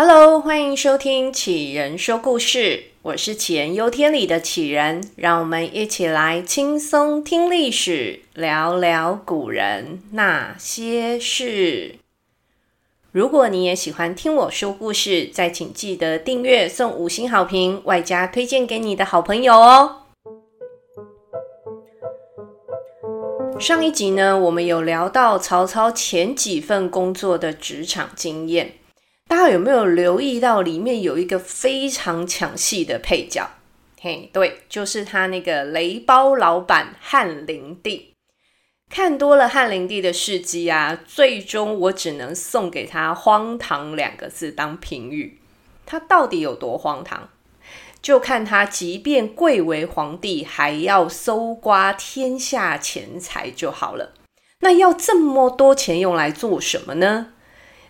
Hello，欢迎收听杞人说故事，我是杞人忧天里的杞人，让我们一起来轻松听历史，聊聊古人那些事。如果你也喜欢听我说故事，再请记得订阅、送五星好评，外加推荐给你的好朋友哦。上一集呢，我们有聊到曹操前几份工作的职场经验。大家有没有留意到里面有一个非常抢戏的配角？嘿，对，就是他那个雷包老板汉灵帝。看多了汉灵帝的事迹啊，最终我只能送给他“荒唐”两个字当评语。他到底有多荒唐？就看他即便贵为皇帝，还要搜刮天下钱财就好了。那要这么多钱用来做什么呢？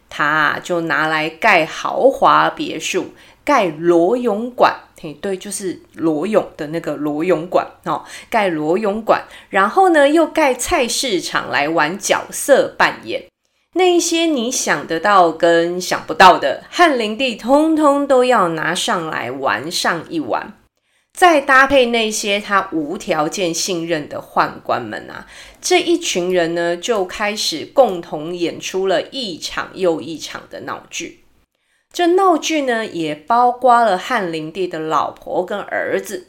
他就拿来盖豪华别墅，盖罗泳馆，嘿，对，就是罗泳的那个罗泳馆哦，盖罗泳馆，然后呢，又盖菜市场来玩角色扮演，那一些你想得到跟想不到的，汉灵帝通通都要拿上来玩上一玩。再搭配那些他无条件信任的宦官们啊，这一群人呢，就开始共同演出了一场又一场的闹剧。这闹剧呢，也包括了汉灵帝的老婆跟儿子。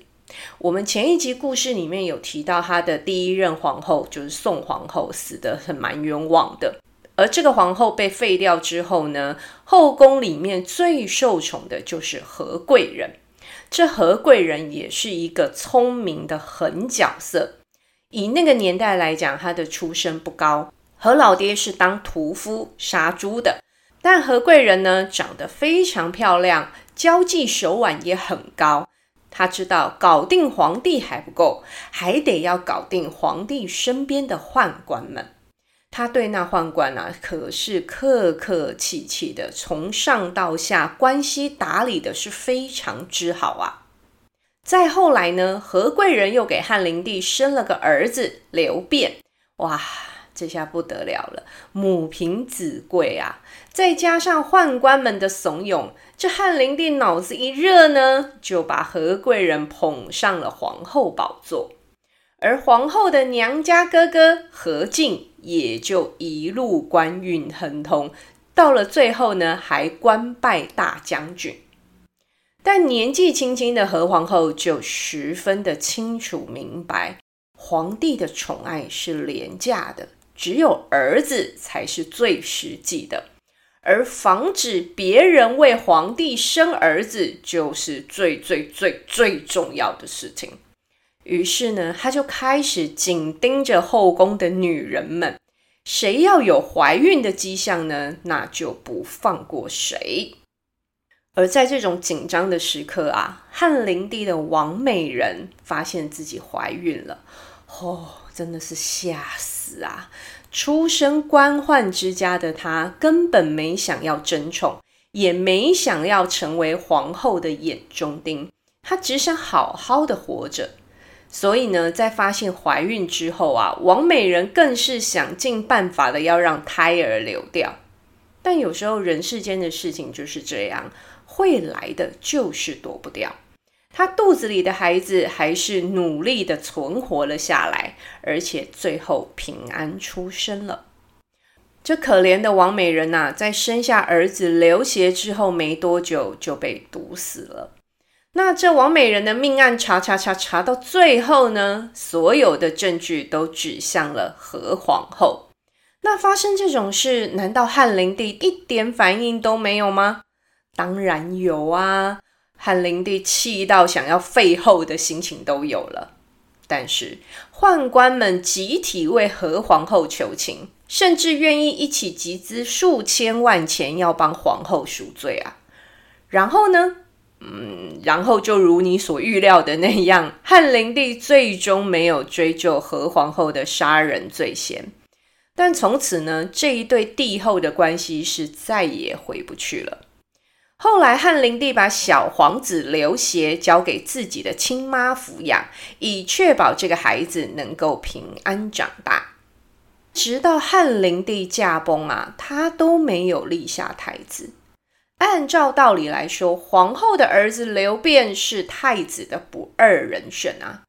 我们前一集故事里面有提到，他的第一任皇后就是宋皇后，死得很蛮冤枉的。而这个皇后被废掉之后呢，后宫里面最受宠的就是何贵人。这何贵人也是一个聪明的狠角色。以那个年代来讲，他的出身不高。何老爹是当屠夫杀猪的，但何贵人呢，长得非常漂亮，交际手腕也很高。他知道搞定皇帝还不够，还得要搞定皇帝身边的宦官们。他对那宦官啊，可是客客气气的，从上到下关系打理的是非常之好啊。再后来呢，何贵人又给汉灵帝生了个儿子刘辩，哇，这下不得了了，母凭子贵啊！再加上宦官们的怂恿，这汉灵帝脑子一热呢，就把何贵人捧上了皇后宝座。而皇后的娘家哥哥何进也就一路官运亨通，到了最后呢，还官拜大将军。但年纪轻轻的何皇后就十分的清楚明白，皇帝的宠爱是廉价的，只有儿子才是最实际的，而防止别人为皇帝生儿子，就是最最最最重要的事情。于是呢，他就开始紧盯着后宫的女人们，谁要有怀孕的迹象呢，那就不放过谁。而在这种紧张的时刻啊，汉灵帝的王美人发现自己怀孕了，哦，真的是吓死啊！出身官宦之家的她，根本没想要争宠，也没想要成为皇后的眼中钉，她只想好好的活着。所以呢，在发现怀孕之后啊，王美人更是想尽办法的要让胎儿流掉。但有时候人世间的事情就是这样，会来的就是躲不掉。她肚子里的孩子还是努力的存活了下来，而且最后平安出生了。这可怜的王美人呐，在生下儿子刘协之后没多久就被毒死了。那这王美人的命案查查查查到最后呢，所有的证据都指向了何皇后。那发生这种事，难道汉灵帝一点反应都没有吗？当然有啊！汉灵帝气到想要废后的心情都有了。但是宦官们集体为何皇后求情，甚至愿意一起集资数千万钱要帮皇后赎罪啊。然后呢？嗯，然后就如你所预料的那样，汉灵帝最终没有追究何皇后的杀人罪嫌，但从此呢，这一对帝后的关系是再也回不去了。后来，汉灵帝把小皇子刘协交给自己的亲妈抚养，以确保这个孩子能够平安长大。直到汉灵帝驾崩啊，他都没有立下太子。按照道理来说，皇后的儿子刘辩是太子的不二人选啊。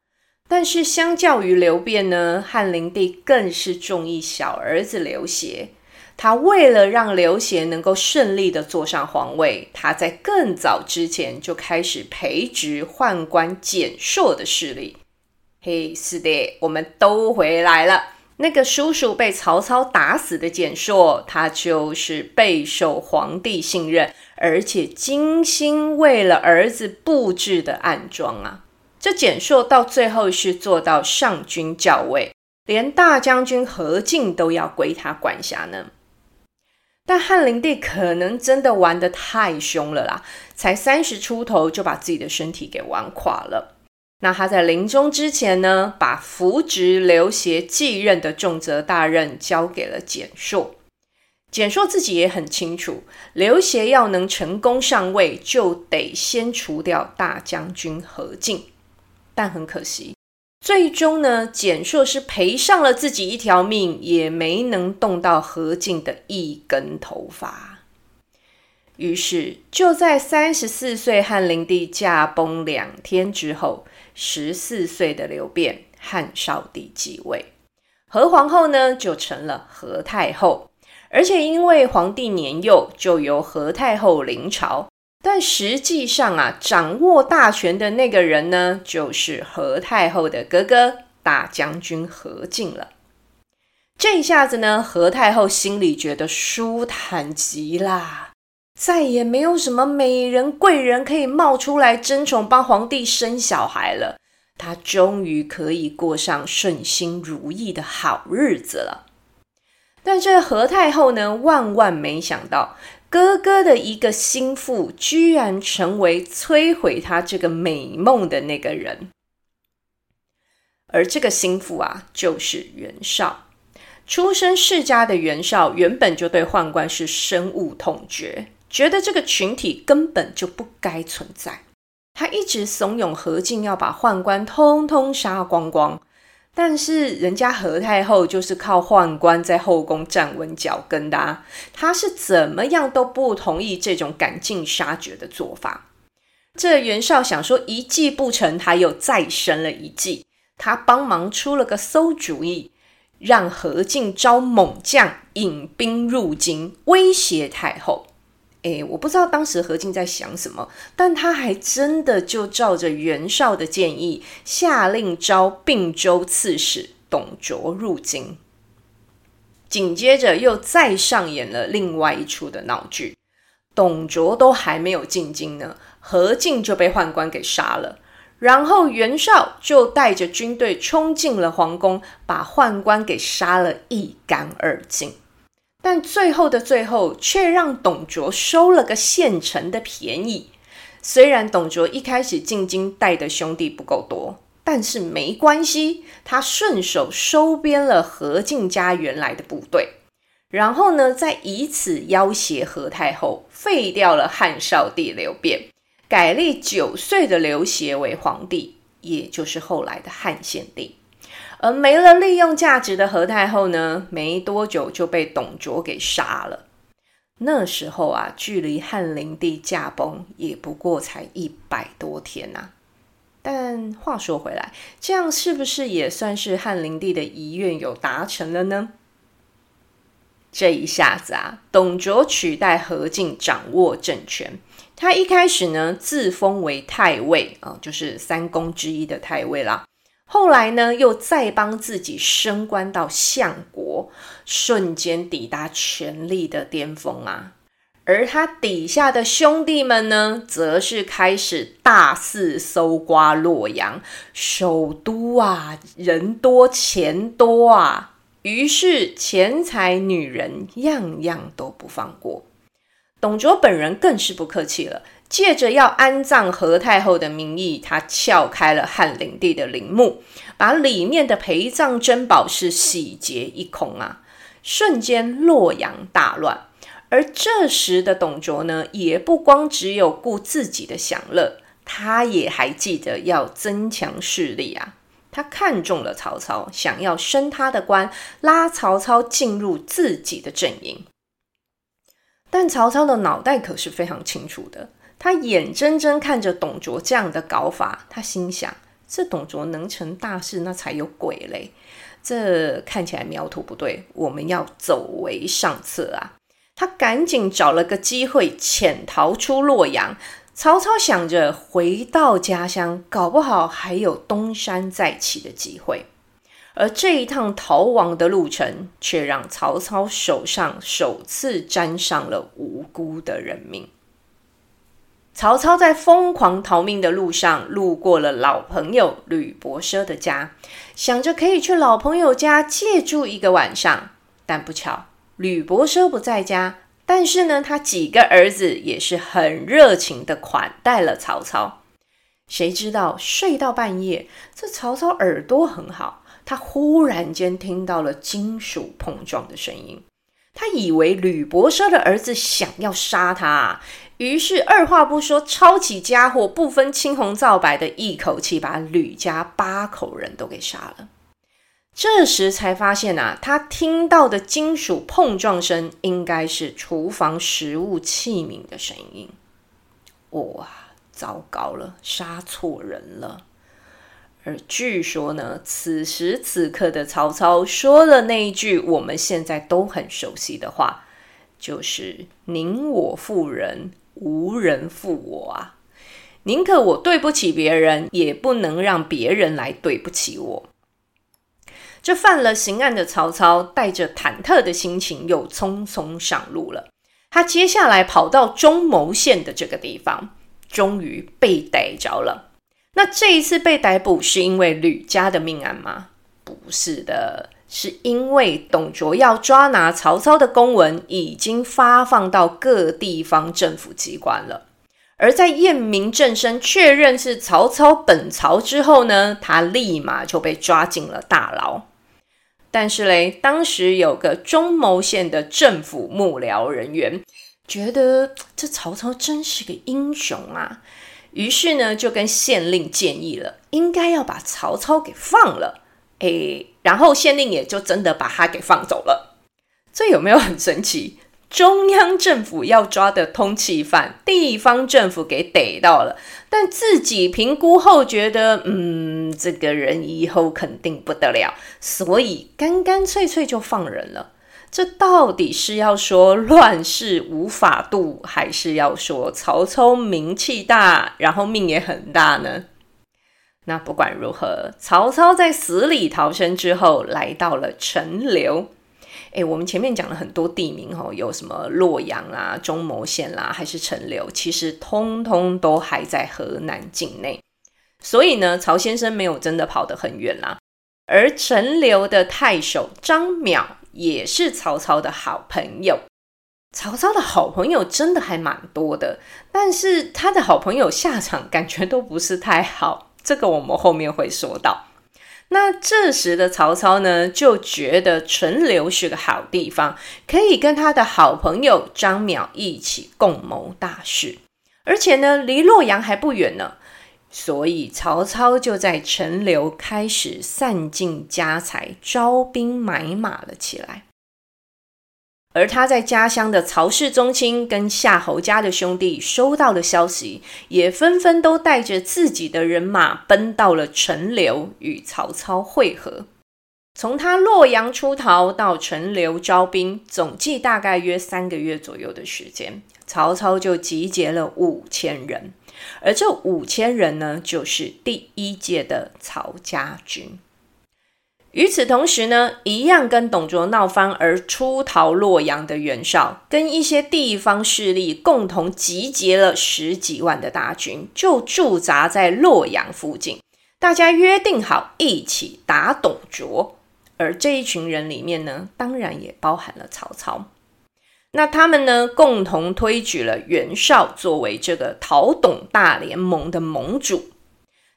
但是相较于刘辩呢，汉灵帝更是中意小儿子刘协。他为了让刘协能够顺利的坐上皇位，他在更早之前就开始培植宦官简硕的势力。嘿，是的，我们都回来了。那个叔叔被曹操打死的简硕，他就是备受皇帝信任，而且精心为了儿子布置的暗桩啊。这简硕到最后是做到上军校尉，连大将军何进都要归他管辖呢。但汉灵帝可能真的玩得太凶了啦，才三十出头就把自己的身体给玩垮了。那他在临终之前呢，把扶植刘协继任的重责大任交给了简硕。简硕自己也很清楚，刘协要能成功上位，就得先除掉大将军何进。但很可惜。最终呢，简硕是赔上了自己一条命，也没能动到何进的一根头发。于是，就在三十四岁汉灵帝驾崩两天之后，十四岁的刘辩汉少帝继位，何皇后呢就成了何太后，而且因为皇帝年幼，就由何太后临朝。但实际上啊，掌握大权的那个人呢，就是何太后的哥哥大将军何进了。这一下子呢，何太后心里觉得舒坦极啦，再也没有什么美人贵人可以冒出来争宠帮皇帝生小孩了。他终于可以过上顺心如意的好日子了。但这何太后呢，万万没想到。哥哥的一个心腹，居然成为摧毁他这个美梦的那个人。而这个心腹啊，就是袁绍。出身世家的袁绍，原本就对宦官是深恶痛绝，觉得这个群体根本就不该存在。他一直怂恿何进要把宦官通通杀光光。但是人家何太后就是靠宦官在后宫站稳脚跟的啊，他是怎么样都不同意这种赶尽杀绝的做法。这袁绍想说一计不成，他又再生了一计，他帮忙出了个馊主意，让何进招猛将引兵入京，威胁太后。诶，我不知道当时何进在想什么，但他还真的就照着袁绍的建议，下令招并州刺史董卓入京。紧接着又再上演了另外一出的闹剧，董卓都还没有进京呢，何进就被宦官给杀了，然后袁绍就带着军队冲进了皇宫，把宦官给杀了一干二净。但最后的最后，却让董卓收了个现成的便宜。虽然董卓一开始进京带的兄弟不够多，但是没关系，他顺手收编了何进家原来的部队，然后呢，再以此要挟何太后，废掉了汉少帝刘辩，改立九岁的刘协为皇帝，也就是后来的汉献帝。而没了利用价值的何太后呢，没多久就被董卓给杀了。那时候啊，距离汉灵帝驾崩也不过才一百多天呐、啊。但话说回来，这样是不是也算是汉灵帝的遗愿有达成了呢？这一下子啊，董卓取代何进掌握政权。他一开始呢，自封为太尉啊，就是三公之一的太尉啦。后来呢，又再帮自己升官到相国，瞬间抵达权力的巅峰啊！而他底下的兄弟们呢，则是开始大肆搜刮洛阳，首都啊，人多钱多啊，于是钱财女人样样都不放过。董卓本人更是不客气了。借着要安葬何太后的名义，他撬开了汉灵帝的陵墓，把里面的陪葬珍宝是洗劫一空啊！瞬间洛阳大乱。而这时的董卓呢，也不光只有顾自己的享乐，他也还记得要增强势力啊！他看中了曹操，想要升他的官，拉曹操进入自己的阵营。但曹操的脑袋可是非常清楚的，他眼睁睁看着董卓这样的搞法，他心想：这董卓能成大事，那才有鬼嘞！这看起来苗头不对，我们要走为上策啊！他赶紧找了个机会潜逃出洛阳。曹操想着回到家乡，搞不好还有东山再起的机会。而这一趟逃亡的路程，却让曹操手上首次沾上了无辜的人命。曹操在疯狂逃命的路上，路过了老朋友吕伯奢的家，想着可以去老朋友家借住一个晚上。但不巧，吕伯奢不在家。但是呢，他几个儿子也是很热情的款待了曹操。谁知道睡到半夜，这曹操耳朵很好，他忽然间听到了金属碰撞的声音。他以为吕伯奢的儿子想要杀他，于是二话不说，抄起家伙，不分青红皂白的一口气把吕家八口人都给杀了。这时才发现啊，他听到的金属碰撞声应该是厨房食物器皿的声音。哇，糟糕了，杀错人了！而据说呢，此时此刻的曹操说了那一句我们现在都很熟悉的话，就是“宁我负人，无人负我”啊！宁可我对不起别人，也不能让别人来对不起我。这犯了刑案的曹操，带着忐忑的心情，又匆匆上路了。他接下来跑到中牟县的这个地方，终于被逮着了。那这一次被逮捕，是因为吕家的命案吗？不是的，是因为董卓要抓拿曹操的公文已经发放到各地方政府机关了。而在验明正身，确认是曹操本曹之后呢，他立马就被抓进了大牢。但是嘞，当时有个中牟县的政府幕僚人员觉得这曹操真是个英雄啊，于是呢就跟县令建议了，应该要把曹操给放了。诶，然后县令也就真的把他给放走了。这有没有很神奇？中央政府要抓的通缉犯，地方政府给逮到了，但自己评估后觉得，嗯，这个人以后肯定不得了，所以干干脆脆就放人了。这到底是要说乱世无法度，还是要说曹操名气大，然后命也很大呢？那不管如何，曹操在死里逃生之后，来到了陈留。诶，我们前面讲了很多地名哦，有什么洛阳啦、中牟县啦，还是陈留，其实通通都还在河南境内。所以呢，曹先生没有真的跑得很远啦。而陈留的太守张邈也是曹操的好朋友。曹操的好朋友真的还蛮多的，但是他的好朋友下场感觉都不是太好，这个我们后面会说到。那这时的曹操呢，就觉得陈留是个好地方，可以跟他的好朋友张邈一起共谋大事，而且呢，离洛阳还不远呢，所以曹操就在陈留开始散尽家财，招兵买马了起来。而他在家乡的曹氏宗亲跟夏侯家的兄弟收到了消息，也纷纷都带着自己的人马奔到了陈留，与曹操会合。从他洛阳出逃到陈留招兵，总计大概约三个月左右的时间，曹操就集结了五千人，而这五千人呢，就是第一届的曹家军。与此同时呢，一样跟董卓闹翻而出逃洛阳的袁绍，跟一些地方势力共同集结了十几万的大军，就驻扎在洛阳附近。大家约定好一起打董卓，而这一群人里面呢，当然也包含了曹操。那他们呢，共同推举了袁绍作为这个讨董大联盟的盟主。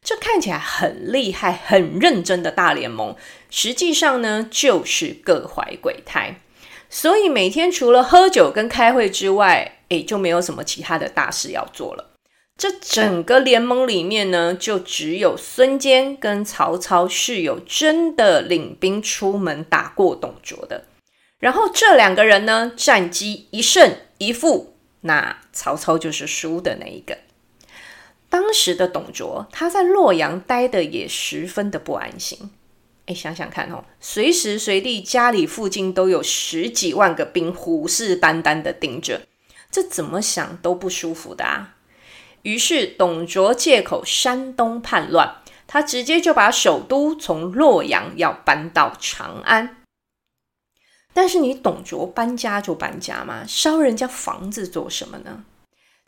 这看起来很厉害、很认真的大联盟，实际上呢，就是各怀鬼胎。所以每天除了喝酒跟开会之外，诶，就没有什么其他的大事要做了。这整个联盟里面呢，就只有孙坚跟曹操是有真的领兵出门打过董卓的。然后这两个人呢，战绩一胜一负，那曹操就是输的那一个。当时的董卓，他在洛阳待的也十分的不安心。哎，想想看哦，随时随地家里附近都有十几万个兵虎视眈眈的盯着，这怎么想都不舒服的啊。于是董卓借口山东叛乱，他直接就把首都从洛阳要搬到长安。但是你董卓搬家就搬家嘛，烧人家房子做什么呢？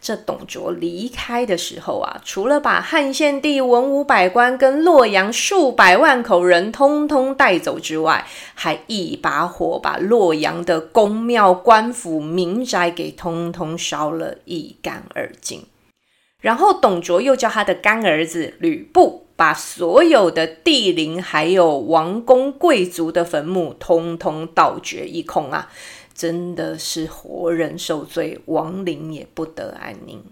这董卓离开的时候啊，除了把汉献帝文武百官跟洛阳数百万口人通通带走之外，还一把火把洛阳的宫庙、官府、民宅给通通烧了一干二净。然后董卓又叫他的干儿子吕布，把所有的帝陵还有王公贵族的坟墓通通盗掘一空啊！真的是活人受罪，亡灵也不得安宁。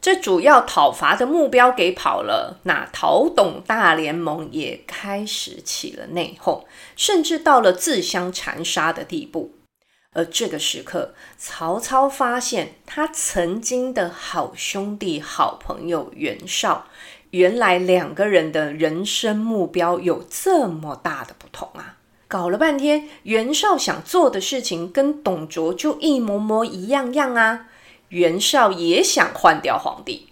这主要讨伐的目标给跑了，那讨董大联盟也开始起了内讧，甚至到了自相残杀的地步。而这个时刻，曹操发现他曾经的好兄弟、好朋友袁绍，原来两个人的人生目标有这么大的不同啊！搞了半天，袁绍想做的事情跟董卓就一模模一样样啊！袁绍也想换掉皇帝。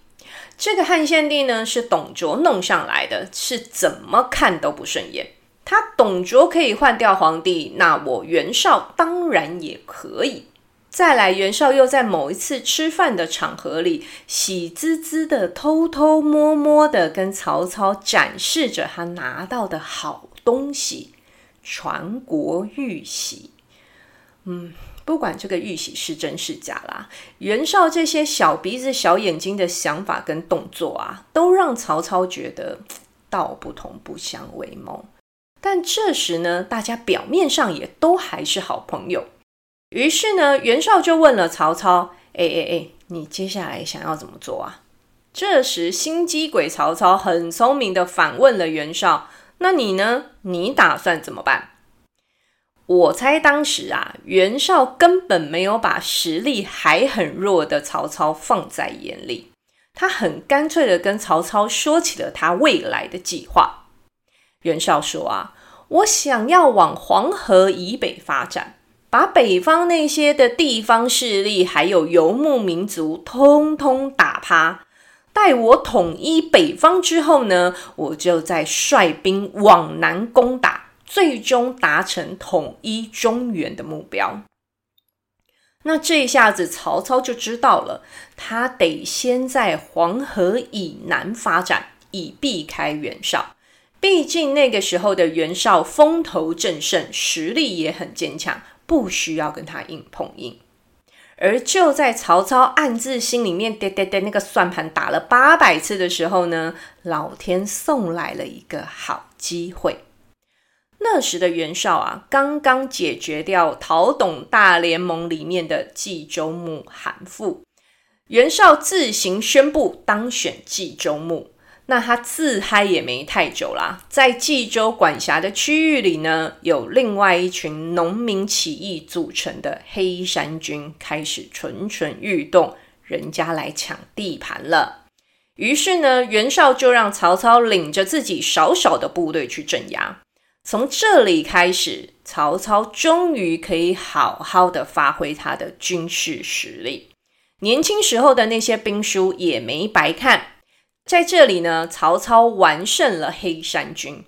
这个汉献帝呢，是董卓弄上来的，是怎么看都不顺眼。他董卓可以换掉皇帝，那我袁绍当然也可以。再来，袁绍又在某一次吃饭的场合里，喜滋滋的、偷偷摸摸的跟曹操展示着他拿到的好东西。传国玉玺，嗯，不管这个玉玺是真是假啦，袁绍这些小鼻子小眼睛的想法跟动作啊，都让曹操觉得道不同不相为谋。但这时呢，大家表面上也都还是好朋友。于是呢，袁绍就问了曹操：“哎哎哎，你接下来想要怎么做啊？”这时心机鬼曹操很聪明的反问了袁绍。那你呢？你打算怎么办？我猜当时啊，袁绍根本没有把实力还很弱的曹操放在眼里，他很干脆的跟曹操说起了他未来的计划。袁绍说啊，我想要往黄河以北发展，把北方那些的地方势力还有游牧民族通通打趴。待我统一北方之后呢，我就再率兵往南攻打，最终达成统一中原的目标。那这一下子，曹操就知道了，他得先在黄河以南发展，以避开袁绍。毕竟那个时候的袁绍风头正盛，实力也很坚强，不需要跟他硬碰硬。而就在曹操暗自心里面点点点那个算盘打了八百次的时候呢，老天送来了一个好机会。那时的袁绍啊，刚刚解决掉讨董大联盟里面的冀州牧韩馥，袁绍自行宣布当选冀州牧。那他自嗨也没太久啦，在冀州管辖的区域里呢，有另外一群农民起义组成的黑山军开始蠢蠢欲动，人家来抢地盘了。于是呢，袁绍就让曹操领着自己少少的部队去镇压。从这里开始，曹操终于可以好好的发挥他的军事实力，年轻时候的那些兵书也没白看。在这里呢，曹操完胜了黑山军，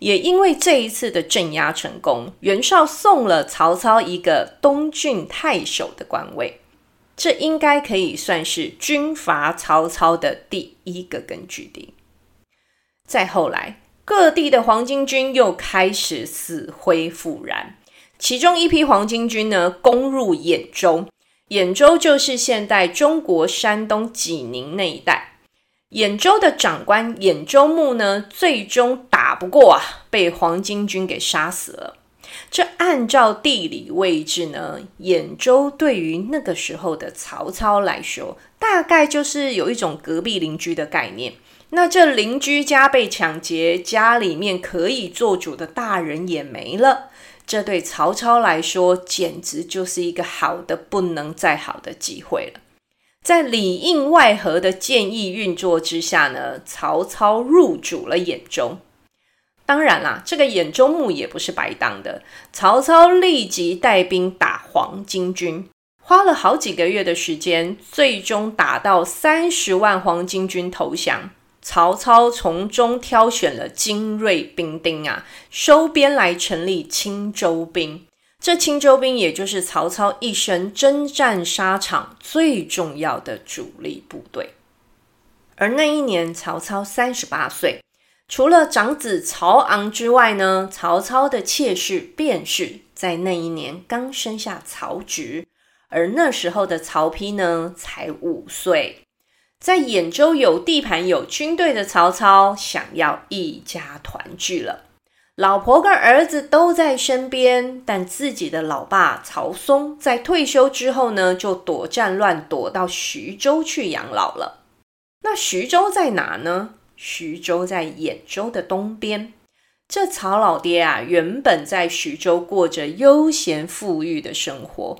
也因为这一次的镇压成功，袁绍送了曹操一个东郡太守的官位，这应该可以算是军阀曹操的第一个根据地。再后来，各地的黄巾军又开始死灰复燃，其中一批黄巾军呢，攻入兖州，兖州就是现代中国山东济宁那一带。兖州的长官兖州牧呢，最终打不过啊，被黄巾军给杀死了。这按照地理位置呢，兖州对于那个时候的曹操来说，大概就是有一种隔壁邻居的概念。那这邻居家被抢劫，家里面可以做主的大人也没了，这对曹操来说简直就是一个好的不能再好的机会了。在里应外合的建议运作之下呢，曹操入主了兖州。当然啦，这个兖州牧也不是白当的。曹操立即带兵打黄巾军，花了好几个月的时间，最终打到三十万黄巾军投降。曹操从中挑选了精锐兵丁啊，收编来成立青州兵。这青州兵也就是曹操一生征战沙场最重要的主力部队。而那一年，曹操三十八岁。除了长子曹昂之外呢，曹操的妾室卞氏在那一年刚生下曹植，而那时候的曹丕呢才五岁。在兖州有地盘、有军队的曹操，想要一家团聚了，老婆跟儿子都在身边，但自己的老爸曹嵩在退休之后呢，就躲战乱，躲到徐州去养老了。那徐州在哪呢？徐州在兖州的东边，这曹老爹啊，原本在徐州过着悠闲富裕的生活，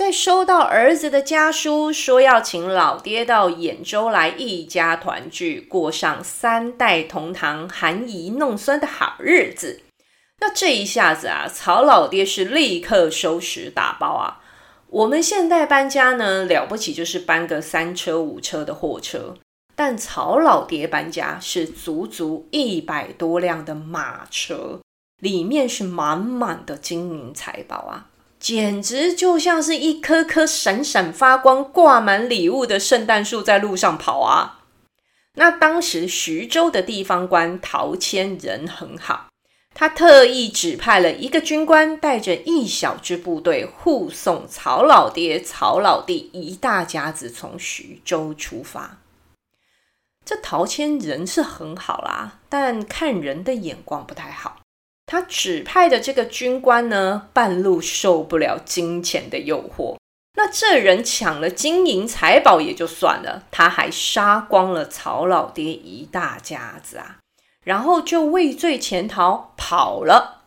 在收到儿子的家书，说要请老爹到兖州来一家团聚，过上三代同堂、含饴弄孙的好日子。那这一下子啊，曹老爹是立刻收拾打包啊。我们现在搬家呢，了不起就是搬个三车五车的货车。但曹老爹搬家是足足一百多辆的马车，里面是满满的金银财宝啊，简直就像是一棵棵闪闪发光、挂满礼物的圣诞树在路上跑啊！那当时徐州的地方官陶谦人很好，他特意指派了一个军官带着一小支部队护送曹老爹、曹老弟一大家子从徐州出发。这陶谦人是很好啦，但看人的眼光不太好。他指派的这个军官呢，半路受不了金钱的诱惑，那这人抢了金银财宝也就算了，他还杀光了曹老爹一大家子啊，然后就畏罪潜逃跑了。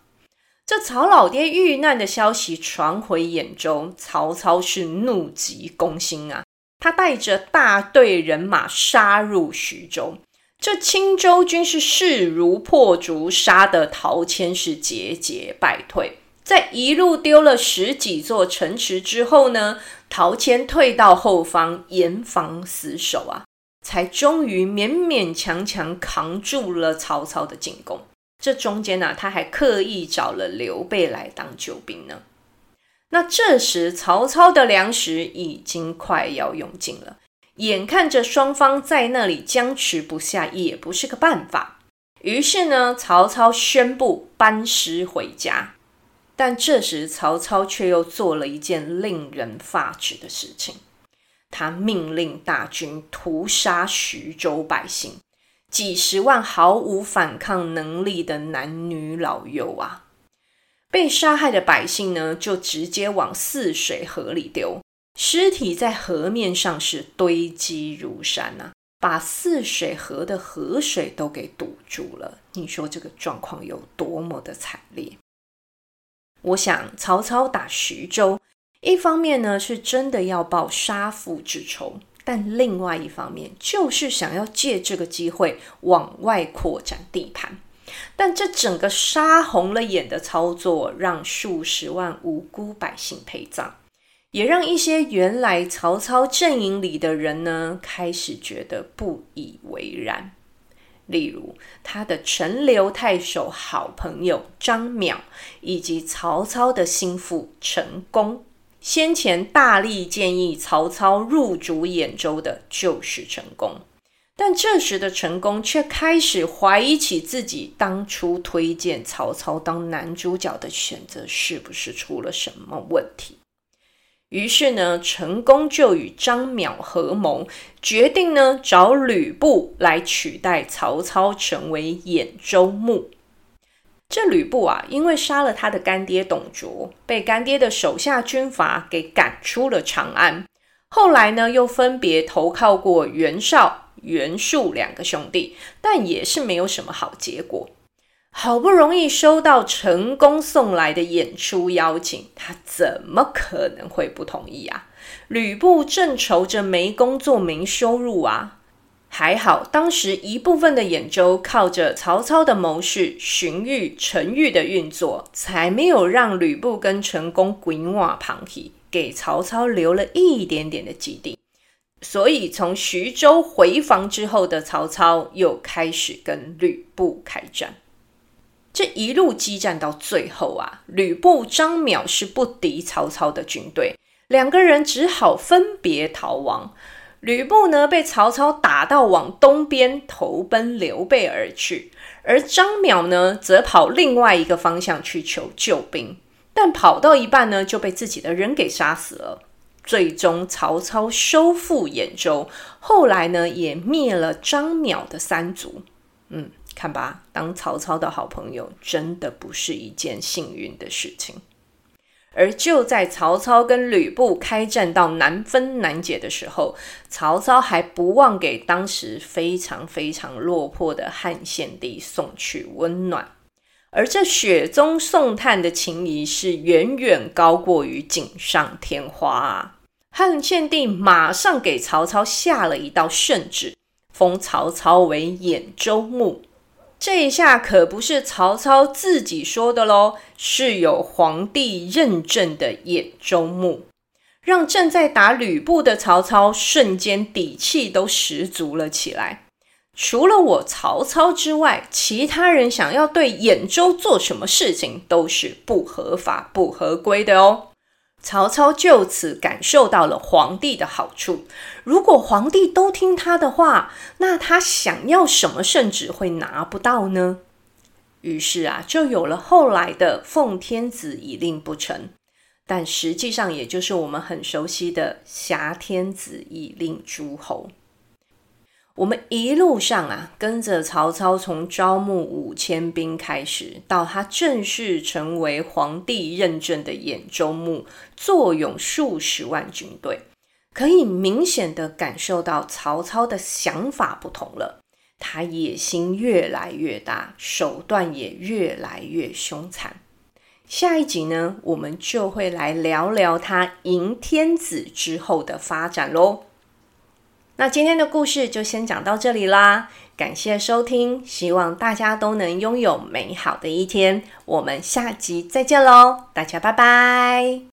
这曹老爹遇难的消息传回兖州，曹操是怒急攻心啊。他带着大队人马杀入徐州，这青州军是势如破竹，杀得陶谦是节节败退。在一路丢了十几座城池之后呢，陶谦退到后方严防死守啊，才终于勉勉强强扛住了曹操的进攻。这中间呢、他还刻意找了刘备来当救兵呢。那这时，曹操的粮食已经快要用尽了，眼看着双方在那里僵持不下，也不是个办法。于是呢，曹操宣布班师回家。但这时，曹操却又做了一件令人发指的事情：他命令大军屠杀徐州百姓，几十万毫无反抗能力的男女老幼啊！被杀害的百姓呢，就直接往泗水河里丢，尸体在河面上是堆积如山啊，把泗水河的河水都给堵住了。你说这个状况有多么的惨烈？我想曹操打徐州，一方面呢是真的要报杀父之仇，但另外一方面就是想要借这个机会往外扩展地盘。但这整个杀红了眼的操作，让数十万无辜百姓陪葬，也让一些原来曹操阵营里的人呢，开始觉得不以为然。例如，他的陈留太守好朋友张邈，以及曹操的心腹陈宫，先前大力建议曹操入主兖州的，就是陈宫。但这时的陈宫却开始怀疑起自己当初推荐曹操当男主角的选择是不是出了什么问题。于是呢，陈宫就与张邈合谋，决定呢找吕布来取代曹操成为兖州牧。这吕布啊，因为杀了他的干爹董卓，被干爹的手下军阀给赶出了长安。后来呢，又分别投靠过袁绍。袁术两个兄弟，但也是没有什么好结果。好不容易收到成功送来的演出邀请，他怎么可能会不同意啊？吕布正愁着没工作、没收入啊。还好，当时一部分的兖州靠着曹操的谋士荀彧、陈玉的运作，才没有让吕布跟陈宫滚瓦旁体，给曹操留了一点点的基地。所以，从徐州回防之后的曹操，又开始跟吕布开战。这一路激战到最后啊，吕布、张邈是不敌曹操的军队，两个人只好分别逃亡。吕布呢，被曹操打到往东边投奔刘备而去，而张邈呢，则跑另外一个方向去求救兵，但跑到一半呢，就被自己的人给杀死了。最终，曹操收复兖州，后来呢，也灭了张邈的三族。嗯，看吧，当曹操的好朋友，真的不是一件幸运的事情。而就在曹操跟吕布开战到难分难解的时候，曹操还不忘给当时非常非常落魄的汉献帝送去温暖。而这雪中送炭的情谊是远远高过于锦上添花啊！汉献帝马上给曹操下了一道圣旨，封曹操为兖州牧。这一下可不是曹操自己说的喽，是有皇帝认证的兖州牧，让正在打吕布的曹操瞬间底气都十足了起来。除了我曹操之外，其他人想要对兖州做什么事情都是不合法、不合规的哦。曹操就此感受到了皇帝的好处。如果皇帝都听他的话，那他想要什么圣旨会拿不到呢？于是啊，就有了后来的奉天子以令不臣，但实际上也就是我们很熟悉的挟天子以令诸侯。我们一路上啊，跟着曹操从招募五千兵开始，到他正式成为皇帝认证的兖州牧，坐拥数十万军队，可以明显的感受到曹操的想法不同了。他野心越来越大，手段也越来越凶残。下一集呢，我们就会来聊聊他迎天子之后的发展喽。那今天的故事就先讲到这里啦，感谢收听，希望大家都能拥有美好的一天，我们下集再见喽，大家拜拜。